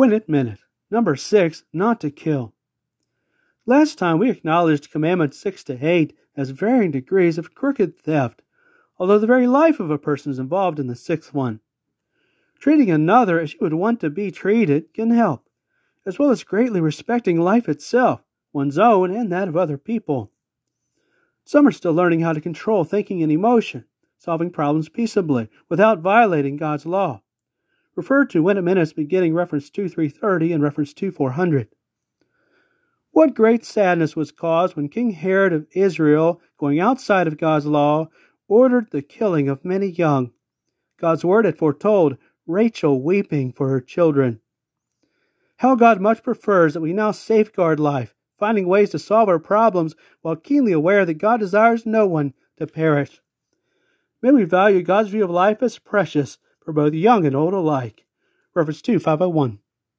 Win it minute. Number six, not to kill. Last time we acknowledged Commandments 6 to 8 as varying degrees of crooked theft, although the very life of a person is involved in the sixth one. Treating another as you would want to be treated can help, as well as greatly respecting life itself, one's own and that of other people. Some are still learning how to control thinking and emotion, solving problems peaceably without violating God's law. Refer to When It Minutes beginning reference 2330 and reference 2400. What great sadness was caused when King Herod of Israel, going outside of God's law, ordered the killing of many young. God's word had foretold Rachel weeping for her children. How God much prefers that we now safeguard life, finding ways to solve our problems while keenly aware that God desires no one to perish. May we value God's view of life as precious for both young and old alike. Reference 2 501.